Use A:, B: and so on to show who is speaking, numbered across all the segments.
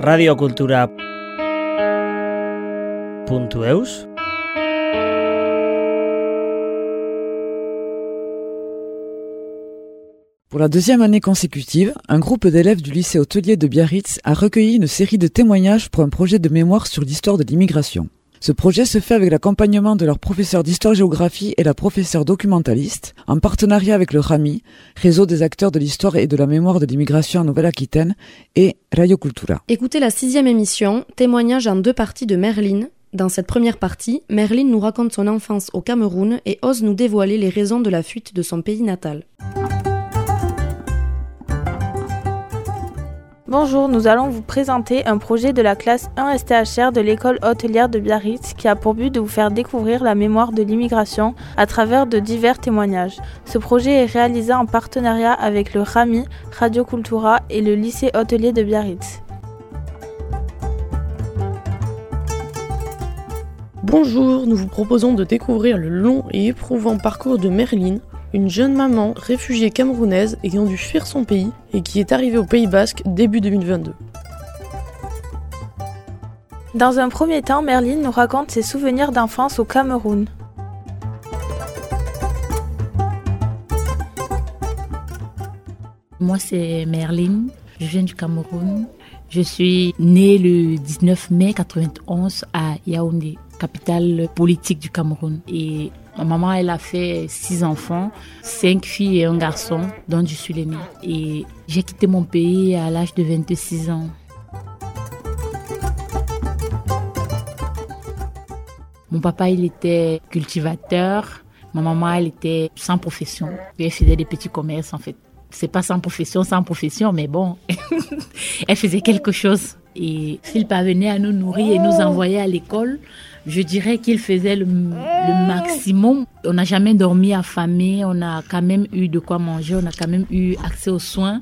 A: radiocultura.eus
B: Pour la deuxième année consécutive, un groupe d'élèves du lycée hôtelier de Biarritz a recueilli une série de témoignages pour un projet de mémoire sur l'histoire de l'immigration. Ce projet se fait avec l'accompagnement de leur professeur d'histoire-géographie et la professeure documentaliste, en partenariat avec le RAMI, Réseau des acteurs de l'histoire et de la mémoire de l'immigration en Nouvelle-Aquitaine, et Radio Cultura.
C: Écoutez la sixième émission, témoignage en deux parties de Merlin. Dans cette première partie, Merlin nous raconte son enfance au Cameroun et ose nous dévoiler les raisons de la fuite de son pays natal.
D: Bonjour, nous allons vous présenter un projet de la classe 1 STHR de l'école hôtelière de Biarritz qui a pour but de vous faire découvrir la mémoire de l'immigration à travers de divers témoignages. Ce projet est réalisé en partenariat avec le RAMI, Radio Cultura et le lycée hôtelier de Biarritz.
E: Bonjour, nous vous proposons de découvrir le long et éprouvant parcours de Merlin, une jeune maman réfugiée camerounaise ayant dû fuir son pays et qui est arrivée au Pays Basque début 2022.
D: Dans un premier temps, Merlin nous raconte ses souvenirs d'enfance au Cameroun.
F: Moi, c'est Merlin. Je viens du Cameroun. Je suis née le 19 mai 91 à Yaoundé, capitale politique du Cameroun. Et Ma maman, elle a fait six enfants, cinq filles et un garçon, dont je suis l'aînée. Et j'ai quitté mon pays à l'âge de 26 ans. Mon papa, il était cultivateur. Ma maman, elle était sans profession. Elle faisait des petits commerces, en fait. C'est pas sans profession, sans profession, mais bon, elle faisait quelque chose. Et s'il parvenait à nous nourrir et nous envoyer à l'école, je dirais qu'il faisait le, maximum. On n'a jamais dormi affamé, on a quand même eu de quoi manger, on a quand même eu accès aux soins.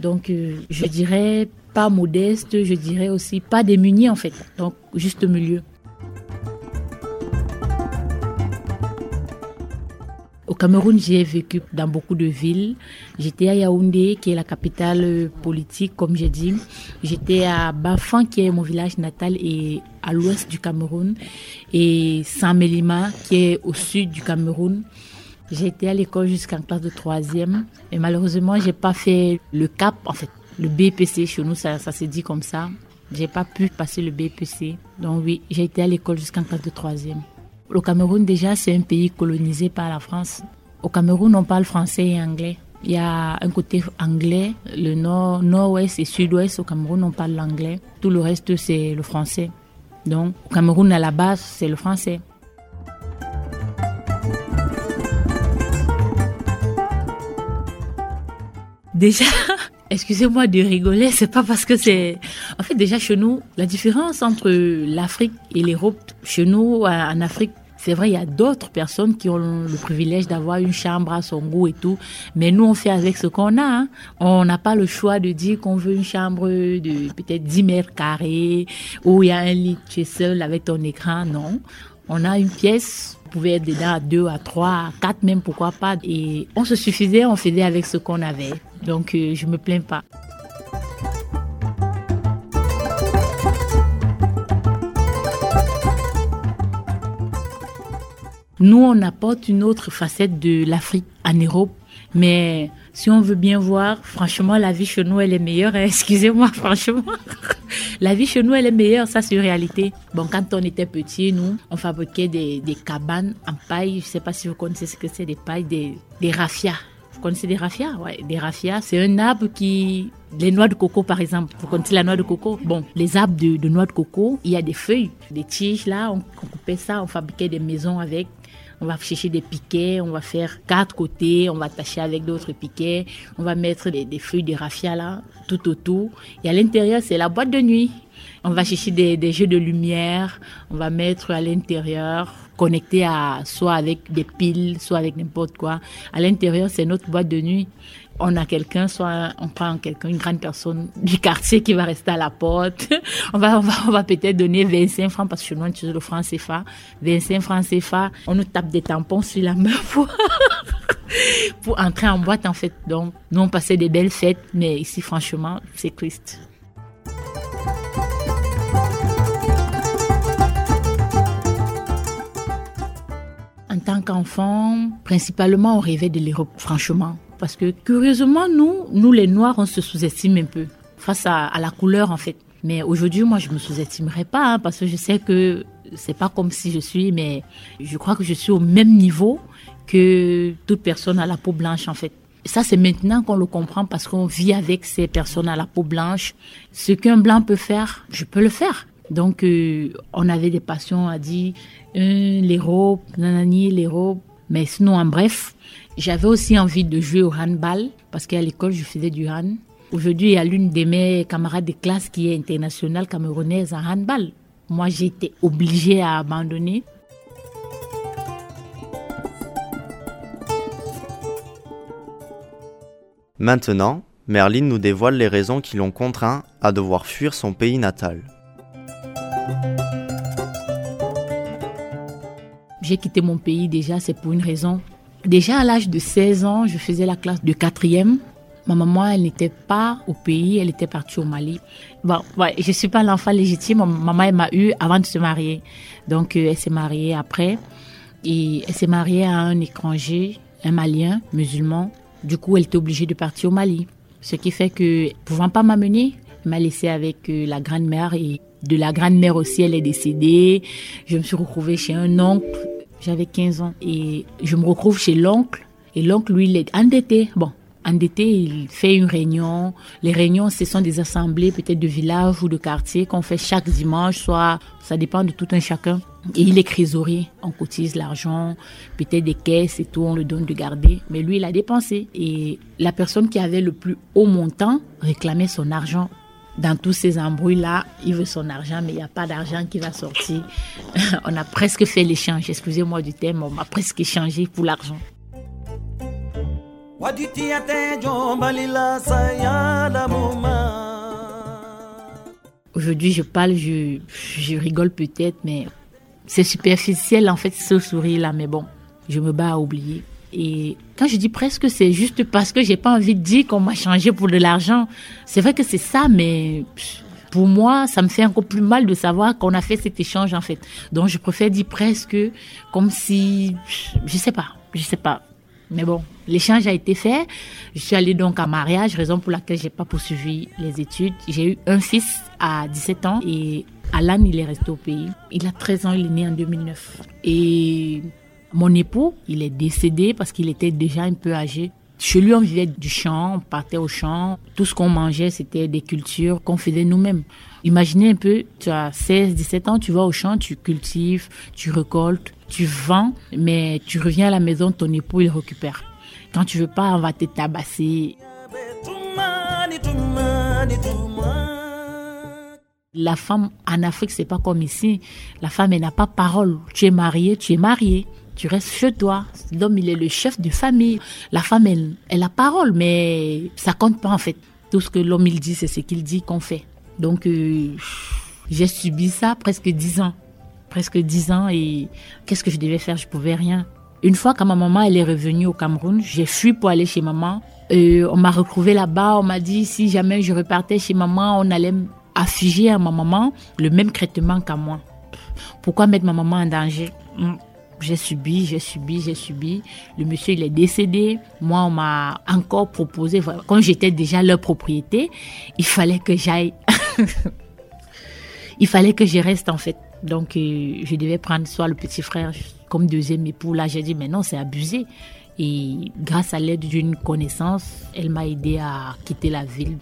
F: Donc, euh, je dirais pas modeste, je dirais aussi pas démuni en fait. Donc, juste milieu. Cameroun, j'ai vécu dans beaucoup de villes. J'étais à Yaoundé, qui est la capitale politique, comme j'ai dit. J'étais à Bafan, qui est mon village natal et à l'ouest du Cameroun. Et Saint-Mélima, qui est au sud du Cameroun. J'ai été à l'école jusqu'en classe de troisième. Et malheureusement, j'ai pas fait le cap, en fait. Le BPC, chez nous, ça, ça s'est dit comme ça. J'ai pas pu passer le BPC. Donc oui, j'ai été à l'école jusqu'en classe de troisième. Le Cameroun, déjà, c'est un pays colonisé par la France. Au Cameroun, on parle français et anglais. Il y a un côté anglais, le nord, nord-ouest et sud-ouest. Au Cameroun, on parle l'anglais. Tout le reste, c'est le français. Donc, au Cameroun, à la base, c'est le français. Déjà, excusez-moi de rigoler, c'est pas parce que c'est. En fait, déjà chez nous, la différence entre l'Afrique et l'Europe, chez nous, en Afrique, c'est vrai, il y a d'autres personnes qui ont le privilège d'avoir une chambre à son goût et tout, mais nous, on fait avec ce qu'on a. Hein. On n'a pas le choix de dire qu'on veut une chambre de peut-être 10 mètres carrés, où il y a un lit, tu es seul avec ton écran, non. On a une pièce, on pouvait être dedans à deux, à trois, à quatre même, pourquoi pas. Et on se suffisait, on faisait avec ce qu'on avait. Donc, euh, je me plains pas. Nous, on apporte une autre facette de l'Afrique en Europe, mais si on veut bien voir, franchement, la vie chez nous, elle est meilleure. Hein. Excusez-moi, franchement. la vie chez nous, elle est meilleure, ça c'est une réalité. Bon, quand on était petit, nous, on fabriquait des, cabanes en paille. Je sais pas si vous connaissez ce que c'est des pailles, des, des. Vous connaissez des rafias? Ouais, des rafias, c'est un arbre qui... Les noix de coco, par exemple. Vous connaissez la noix de coco? Bon, les arbres de, noix de coco, il y a des feuilles, des tiges là, on, coupait ça, on fabriquait des maisons avec on va chercher des piquets, on va faire quatre côtés, on va attacher avec d'autres piquets, on va mettre des, feuilles de raffia là, tout autour. Et à l'intérieur, c'est la boîte de nuit. On va chercher des jeux de lumière, on va mettre à l'intérieur, connecté à soit avec des piles, soit avec n'importe quoi. À l'intérieur, c'est notre boîte de nuit on a quelqu'un, soit on prend quelqu'un, une grande personne du quartier qui va rester à la porte. on va, on va, on va peut-être donner 25 francs parce que on utilise le franc CFA. 25 francs CFA. On nous tape des tampons sur la main pour, pour entrer en boîte, en fait. Donc, nous, on passait des belles fêtes, mais ici, franchement, c'est triste. Enfants, principalement, on rêvait de l'Europe, franchement. Parce que curieusement, nous, nous les Noirs, on se sous-estime un peu face à, la couleur en fait. Mais aujourd'hui, moi, je me sous-estimerais pas hein, parce que je sais que c'est pas comme si je suis, mais je crois que je suis au même niveau que toute personne à la peau blanche en fait. Ça, c'est maintenant qu'on le comprend parce qu'on vit avec ces personnes à la peau blanche. Ce qu'un blanc peut faire, je peux le faire. Donc, euh, on avait des passions à dire, euh, les robes, nanani, les robes. Mais sinon, en bref, j'avais aussi envie de jouer au handball parce qu'à l'école, je faisais du hand. Aujourd'hui, il y a l'une de mes camarades de classe qui est internationale camerounaise en handball. Moi, été obligée à abandonner.
A: Maintenant, Merlin nous dévoile les raisons qui l'ont contraint à devoir fuir son pays natal.
F: J'ai quitté mon pays déjà, c'est pour une raison. Déjà à l'âge de 16 ans, je faisais la classe de quatrième. Ma maman, elle n'était pas au pays, elle était partie au Mali. Bon, je suis pas l'enfant légitime. Ma maman, elle m'a eu avant de se marier. Donc, euh, elle s'est mariée après. Et elle s'est mariée à un étranger, un Malien, musulman. Du coup, elle était obligée de partir au Mali. Ce qui fait que, pouvant pas m'amener, elle m'a laissé avec euh, la grand-mère et de la grand-mère aussi, elle est décédée. Je me suis retrouvée chez un oncle j'avais 15 ans et je me retrouve chez l'oncle. Et l'oncle, lui, il est endetté. Bon, endetté, il fait une réunion. Les réunions, ce sont des assemblées peut-être de village ou de quartier qu'on fait chaque dimanche, soit ça dépend de tout un chacun. Et il est trésorier, on cotise l'argent, peut-être des caisses et tout, on le donne de garder. Mais lui, il a dépensé. Et la personne qui avait le plus haut montant réclamait son argent dans tous ces embrouilles-là, il veut son argent, mais il n'y a pas d'argent qui va sortir. on a presque fait l'échange, excusez-moi du thème, on m'a presque échangé pour l'argent. Aujourd'hui, je parle, je, je rigole peut-être, mais c'est superficiel en fait ce sourire-là, mais bon, je me bats à oublier. Et quand je dis presque, c'est juste parce que j'ai pas envie de dire qu'on m'a changé pour de l'argent. C'est vrai que c'est ça, mais pour moi, ça me fait encore plus mal de savoir qu'on a fait cet échange en fait. Donc je préfère dire presque comme si, je sais pas, je sais pas. Mais bon, l'échange a été fait. Je suis allée donc à mariage, raison pour laquelle j'ai pas poursuivi les études. J'ai eu un fils à 17 ans et Alan, il est resté au pays. Il a 13 ans, il est né en 2009. Et mon époux, il est décédé parce qu'il était déjà un peu âgé. Chez lui, on vivait du champ, on partait au champ. Tout ce qu'on mangeait, c'était des cultures qu'on faisait nous-mêmes. Imaginez un peu, tu as 16, 17 ans, tu vas au champ, tu cultives, tu récoltes, tu vends, mais tu reviens à la maison, ton époux, il récupère. Quand tu veux pas, on va te tabasser. La femme en Afrique, c'est pas comme ici. La femme, elle n'a pas parole. Tu es marié, tu es marié tu restes chez toi. L'homme, il est le chef de famille. La femme, elle, elle a parole, mais ça compte pas en fait. Tout ce que l'homme, il dit, c'est ce qu'il dit qu'on fait. Donc, euh, j'ai subi ça presque dix ans. Presque dix ans et qu'est-ce que je devais faire? Je pouvais rien. Une fois que ma maman, elle est revenue au Cameroun, j'ai fui pour aller chez maman. Euh, on m'a retrouvé là-bas, on m'a dit si jamais je repartais chez maman, on allait afficher à ma maman le même traitement qu'à moi. Pourquoi mettre ma maman en danger? Hmm. J'ai subi, j'ai subi, j'ai subi. Le monsieur, il est décédé. Moi, on m'a encore proposé, comme j'étais déjà leur propriété, il fallait que j'aille. il fallait que je reste, en fait. Donc, euh, je devais prendre soit le petit frère comme deuxième époux. Là, j'ai dit, mais non, c'est abusé. Et grâce à l'aide d'une connaissance, elle m'a aidé à quitter la ville.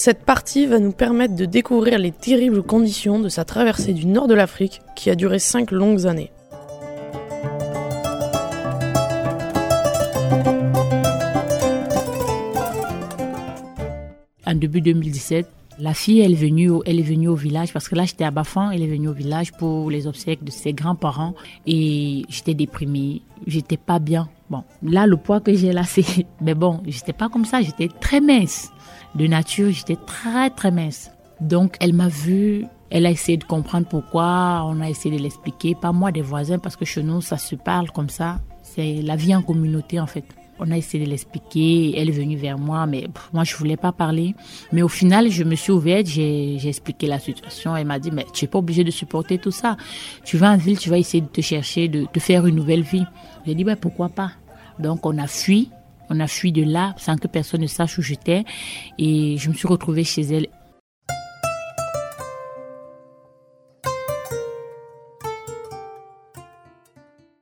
E: Cette partie va nous permettre de découvrir les terribles conditions de sa traversée du nord de l'Afrique qui a duré cinq longues années.
F: En début 2017, la fille, elle est venue, elle est venue au village parce que là, j'étais à Bafan, elle est venue au village pour les obsèques de ses grands-parents et j'étais déprimée, j'étais pas bien. Bon, là, le poids que j'ai là, c'est, mais bon, j'étais pas comme ça, j'étais très mince de nature, j'étais très très mince. Donc elle m'a vu, elle a essayé de comprendre pourquoi, on a essayé de l'expliquer, pas moi des voisins, parce que chez nous ça se parle comme ça. C'est la vie en communauté en fait. On a essayé de l'expliquer, elle est venue vers moi, mais moi je voulais pas parler. Mais au final, je me suis ouverte, j'ai expliqué la situation. Elle m'a dit, mais tu es pas obligé de supporter tout ça. Tu vas en ville, tu vas essayer de te chercher, de, te faire une nouvelle vie. J'ai dit, ben pourquoi pas? Donc on a fui, on a fui de là sans que personne ne sache où j'étais. Et je me suis retrouvée chez elle.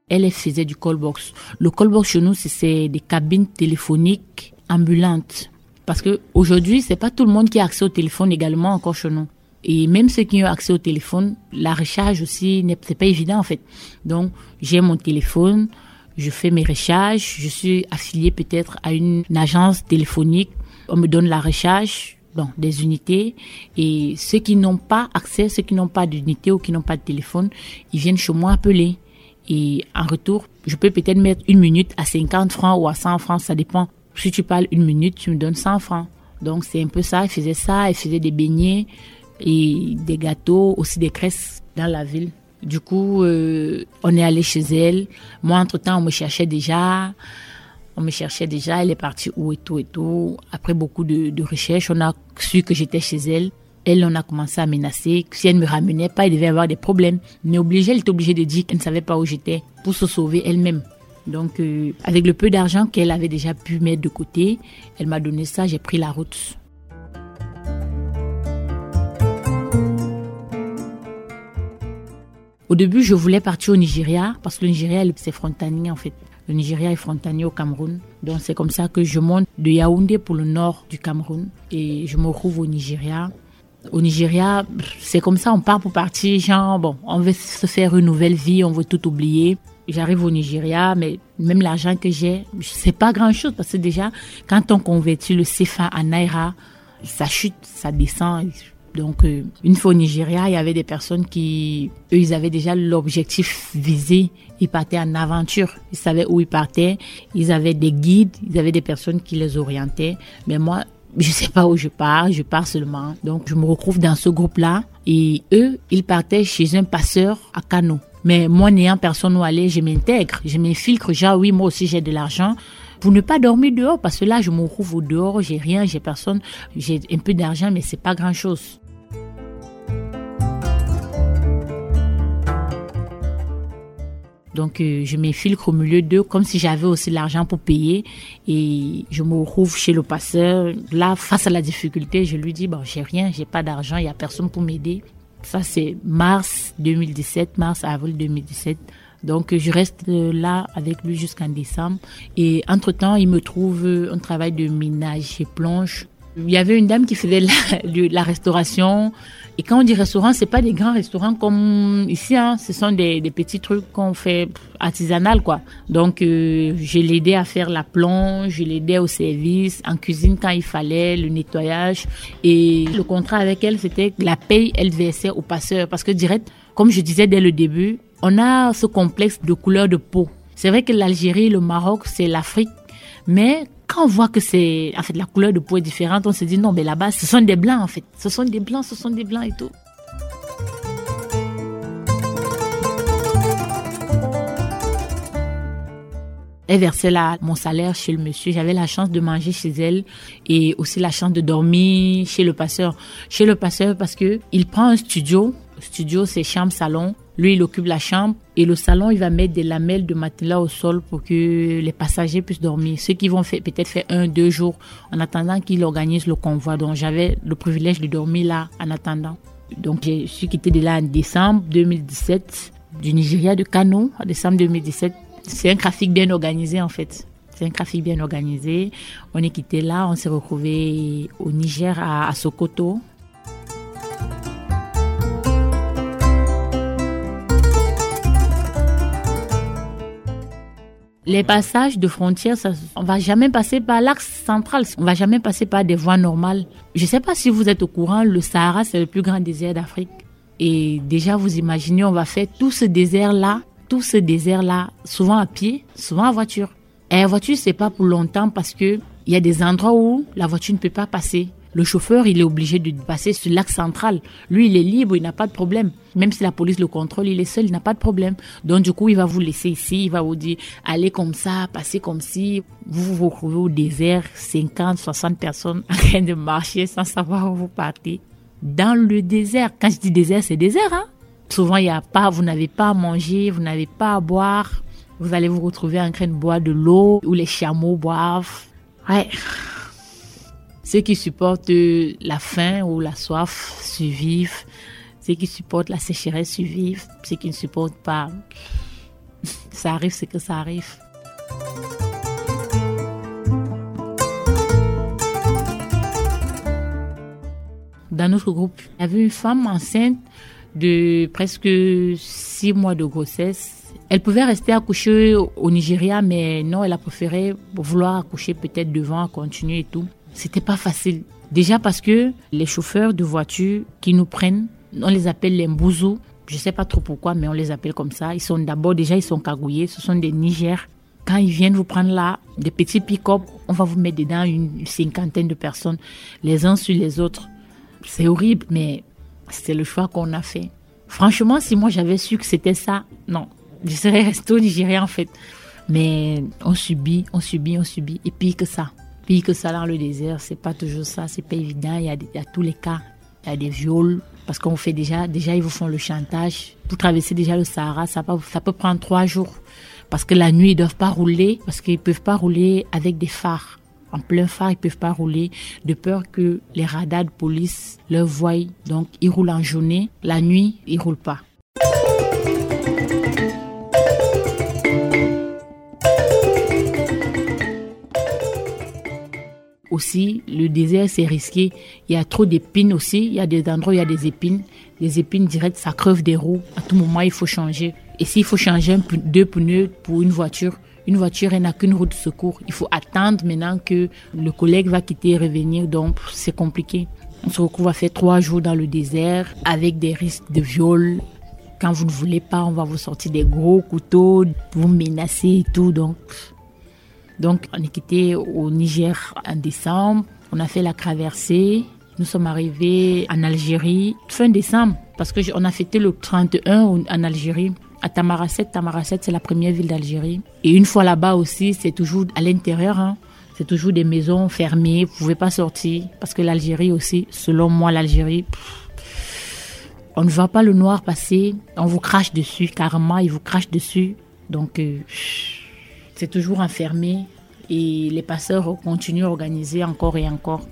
F: elle faisait du call box. Le call box chez nous, c'est des cabines téléphoniques ambulantes. Parce que aujourd'hui, c'est pas tout le monde qui a accès au téléphone également encore chez nous. Et même ceux qui ont accès au téléphone, la recharge aussi, c'est pas évident en fait. Donc, j'ai mon téléphone, je fais mes recharges, je suis affilié peut-être à une, agence téléphonique, on me donne la recharge, bon, des unités. Et ceux qui n'ont pas accès, ceux qui n'ont pas d'unité ou qui n'ont pas de téléphone, ils viennent chez moi appeler. Et en retour, je peux peut-être mettre une minute à 50 francs ou à 100 francs, ça dépend. Si tu parles une minute, tu me donnes 100 francs. Donc c'est un peu ça, elle faisait ça, elle faisait des beignets et des gâteaux, aussi des cresses dans la ville. Du coup, euh, on est allé chez elle. Moi, entre-temps, on me cherchait déjà. On me cherchait déjà, elle est partie où et tout et tout. Après beaucoup de, de recherches, on a su que j'étais chez elle elle, on a commencé à menacer. Si elle ne me ramenait pas, il devait avoir des problèmes. Mais obligée, elle était obligée de dire qu'elle ne savait pas où j'étais pour se sauver elle-même. Donc, euh, avec le peu d'argent qu'elle avait déjà pu mettre de côté, elle m'a donné ça, j'ai pris la route. Au début, je voulais partir au Nigeria parce que le Nigeria, c'est frontalier en fait. Le Nigeria est frontalier au Cameroun. Donc c'est comme ça que je monte de Yaoundé pour le nord du Cameroun et je me retrouve au Nigeria. Au Nigeria, c'est comme ça, on part pour partir, genre, bon, on veut se faire une nouvelle vie, on veut tout oublier. J'arrive au Nigeria, mais même l'argent que j'ai, c'est pas grand chose parce que déjà, quand on convertit le CFA en Naira, ça chute, ça descend. Donc, euh, une fois au Nigeria, il y avait des personnes qui, eux, ils avaient déjà l'objectif visé. Ils partaient en aventure. Ils savaient où ils partaient. Ils avaient des guides. Ils avaient des personnes qui les orientaient. Mais moi, je sais pas où je pars, je pars seulement. Donc je me retrouve dans ce groupe-là et eux, ils partaient chez un passeur à Cano. Mais moi, n'ayant personne où aller, je m'intègre, je m'infiltre. Genre, oui, moi aussi, j'ai de l'argent pour ne pas dormir dehors parce que là, je me retrouve dehors, j'ai rien, j'ai personne, j'ai un peu d'argent, mais c'est pas grand chose. Donc euh, je m'infiltre au milieu d'eux comme si j'avais aussi l'argent pour payer et je me retrouve chez le passeur. Là, face à la difficulté, je lui dis bon, j'ai rien, j'ai pas d'argent, il y a personne pour m'aider. Ça c'est mars 2017, mars avril 2017. Donc je reste là avec lui jusqu'en décembre et entre-temps, il me trouve un travail de minage et plonge. Il y avait une dame qui faisait la restauration, et quand on dit restaurant, c'est pas des grands restaurants comme ici, hein. Ce sont des, petits trucs qu'on fait artisanal, quoi. Donc, euh, je l'aidais à faire la plonge, je l'aidais au service, en cuisine quand il fallait, le nettoyage. Et le contrat avec elle, c'était la paye, elle versait au passeur. Parce que direct, comme je disais dès le début, on a ce complexe de couleur de peau. C'est vrai que l'Algérie, le Maroc, c'est l'Afrique. Mais quand on voit que c'est, en fait, la couleur de peau est différente, on se dit non, mais là-bas, ce sont des blancs, en fait. Ce sont des blancs, ce sont des blancs et tout. Elle versait mon salaire chez le monsieur. J'avais la chance de manger chez elle et aussi la chance de dormir chez le passeur. Chez le passeur parce que il prend un studio. Studio, c'est chambre, salon. Lui, il occupe la chambre et le salon, il va mettre des lamelles de matelas au sol pour que les passagers puissent dormir. Ceux qui vont peut-être faire un, deux jours en attendant qu'il organise le convoi. Donc, j'avais le privilège de dormir là en attendant. Donc, je suis quitté de là en décembre 2017 du Nigeria de Kano en décembre 2017. C'est un trafic bien organisé en fait. C'est un trafic bien organisé. On est quitté là, on s'est retrouvé au Niger à Sokoto Les passages de frontières, ça, on va jamais passer par l'axe central. On va jamais passer par des voies normales. Je sais pas si vous êtes au courant, le Sahara, c'est le plus grand désert d'Afrique. Et déjà, vous imaginez, on va faire tout ce désert-là, tout ce désert-là, souvent à pied, souvent en voiture. Et la voiture, c'est pas pour longtemps parce que il y a des endroits où la voiture ne peut pas passer. Le chauffeur, il est obligé de passer sur l'axe central. Lui, il est libre, il n'a pas de problème. Même si la police le contrôle, il est seul, il n'a pas de problème. Donc, du coup, il va vous laisser ici, il va vous dire, allez comme ça, passez comme si. Vous vous retrouvez au désert, 50, 60 personnes en train de marcher sans savoir où vous partez. Dans le désert. Quand je dis désert, c'est désert, hein. Souvent, il y a pas, vous n'avez pas à manger, vous n'avez pas à boire. Vous allez vous retrouver en train de boire de l'eau où les chameaux boivent. Ouais. Ceux qui supportent la faim ou la soif survivent. Ceux qui supportent la sécheresse survivent. Ceux qui ne supportent pas, ça arrive ce que ça arrive. Dans notre groupe, il y avait une femme enceinte de presque six mois de grossesse. Elle pouvait rester accoucher au Nigeria, mais non, elle a préféré vouloir accoucher peut-être devant, continuer et tout c'était pas facile. Déjà parce que les chauffeurs de voitures qui nous prennent, on les appelle les mbouzous. Je sais pas trop pourquoi, mais on les appelle comme ça. Ils sont d'abord déjà, ils sont cagouillés. Ce sont des Niger. Quand ils viennent vous prendre là, des petits pick-up, on va vous mettre dedans une cinquantaine de personnes, les uns sur les autres. C'est horrible, mais c'est le choix qu'on a fait. Franchement, si moi j'avais su que c'était ça, non, je serais resté au Nigeria en fait. Mais on subit, on subit, on subit, et pire que ça. Puis que ça dans le désert, c'est pas toujours ça, c'est pas évident. Il y, a, tous les cas. Il y a des viols, parce qu'on fait déjà, déjà ils vous font le chantage. Pour traverser déjà le Sahara, ça peut, ça peut prendre trois jours. Parce que la nuit, ils doivent pas rouler, parce qu'ils peuvent pas rouler avec des phares. En plein phare, ils peuvent pas rouler, de peur que les radars de police leur voient. Donc, ils roulent en journée. La nuit, ils roulent pas. Aussi, le désert, c'est risqué. Il y a trop d'épines aussi. Il y a des endroits où il y a des épines. Les épines directes, ça creve des roues. À tout moment, il faut changer. Et s'il faut changer un, deux pneus pour une voiture, une voiture, n'a qu'une roue de secours. Il faut attendre maintenant que le collègue va quitter et revenir. Donc, c'est compliqué. On se retrouve à faire trois jours dans le désert avec des risques de viol. Quand vous ne voulez pas, on va vous sortir des gros couteaux, vous menacer et tout. Donc, donc, on est quitté au Niger en décembre. On a fait la traversée. Nous sommes arrivés en Algérie fin décembre parce que on a fêté le 31 en Algérie à Tamaracet. Tamaracet, c'est la première ville d'Algérie. Et une fois là-bas aussi, c'est toujours à l'intérieur. Hein. C'est toujours des maisons fermées. Vous pouvez pas sortir parce que l'Algérie aussi, selon moi, l'Algérie, on ne voit pas le noir passer. On vous crache dessus carrément. Ils vous crachent dessus. Donc euh, c'est toujours enfermé et les passeurs continuent à organiser encore et encore.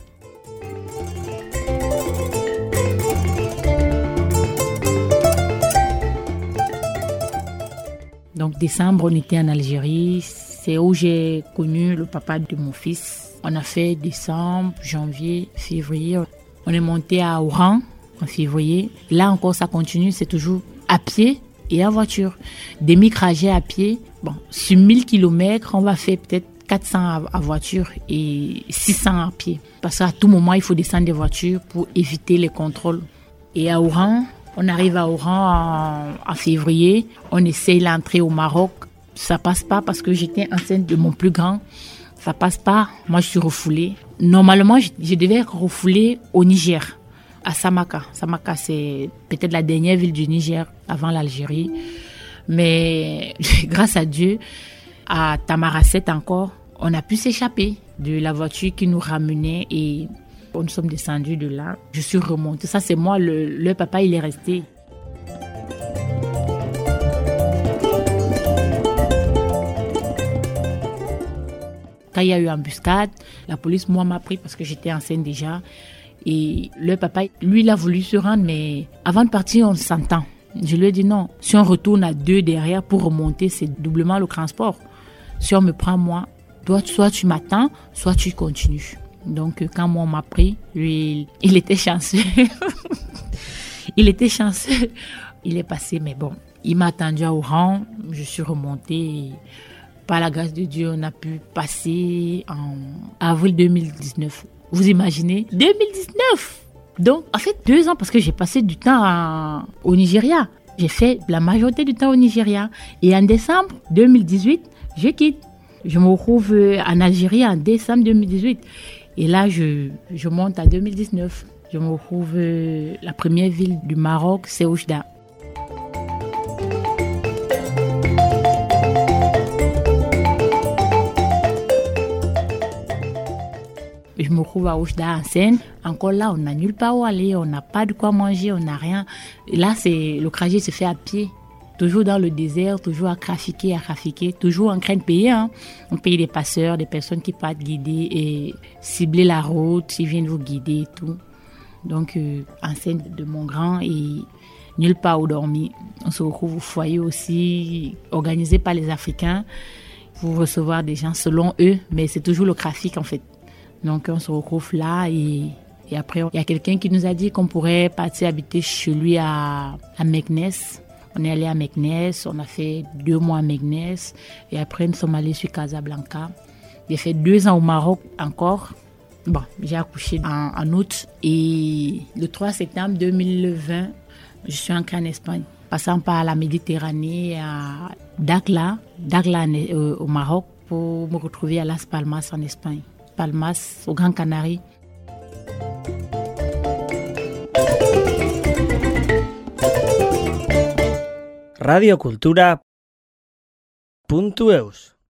F: Donc décembre, on était en Algérie. C'est où j'ai connu le papa de mon fils. On a fait décembre, janvier, février. On est monté à Oran en février. Là encore, ça continue. C'est toujours à pied et en voiture. Demi-trajet à pied. Sur 1000 km, on va faire peut-être 400 à, voiture et 600 à pied. Parce qu'à tout moment, il faut descendre des voitures pour éviter les contrôles. Et à Oran, on arrive à Oran en, février. On essaye l'entrée au Maroc. Ça passe pas parce que j'étais enceinte de mon plus grand. Ça passe pas. Moi, je suis refoulée. Normalement, je, je devais être refoulée au Niger à Samaka. Samaka, c'est peut-être la dernière ville du Niger avant l'Algérie. Mais grâce à Dieu, à Tamaracet encore, on a pu s'échapper de la voiture qui nous ramenait et nous sommes descendus de là. Je suis remontée. Ça, c'est moi, le, le papa, il est resté. Quand il y a eu embuscade, la police, moi, m'a pris parce que j'étais enceinte déjà. Et le papa, lui, il a voulu se rendre, mais avant de partir, on s'entend. Je lui ai dit non. Si on retourne à deux derrière pour remonter, c'est doublement le transport. Si on me prend moi, soit tu m'attends, soit tu continues. Donc, quand moi on m'a pris, lui, il était chanceux. il était chanceux. Il est passé, mais bon, il m'a attendu au rang. Je suis remontée. Par la grâce de Dieu, on a pu passer en avril 2019. Vous imaginez? 2019 Donc, en fait, deux ans parce que j'ai passé du temps au Nigeria. J'ai fait la majorité du temps au Nigeria. Et en décembre 2018, je quitte. Je me retrouve en Algérie en décembre 2018. Et là, je, je monte en 2019. Je me retrouve euh, la première ville du Maroc, c'est Oujda. Me retrouve à en Seine. Encore là, on n'a nulle part où aller, on n'a pas de quoi manger, on n'a rien. Là, c'est le trajet se fait à pied. Toujours dans le désert, toujours à trafiquer, à trafiquer, toujours en train de payer. Hein. On paye des passeurs, des personnes qui partent guider et cibler la route, ils viennent vous guider et tout. Donc, euh, en Seine de Montgrand et nulle part où dormir. On se retrouve au foyer aussi, organisé par les Africains, pour recevoir des gens selon eux, mais c'est toujours le trafic en fait. Donc on se retrouve là et, après il y a quelqu'un qui nous a dit qu'on pourrait partir habiter chez lui à, à Meknes. On est allé à Meknes, on a fait deux mois à Meknes et après nous sommes allés sur Casablanca. J'ai fait deux ans au Maroc encore. Bon, j'ai accouché en, août et le 3 septembre 2020, je suis entrée en Espagne, passant par la Méditerranée à Dakhla, Dakhla euh, au Maroc, pour me retrouver à Las Palmas en Espagne. Palmas, au Grand Canary.
G: radiocultura.eus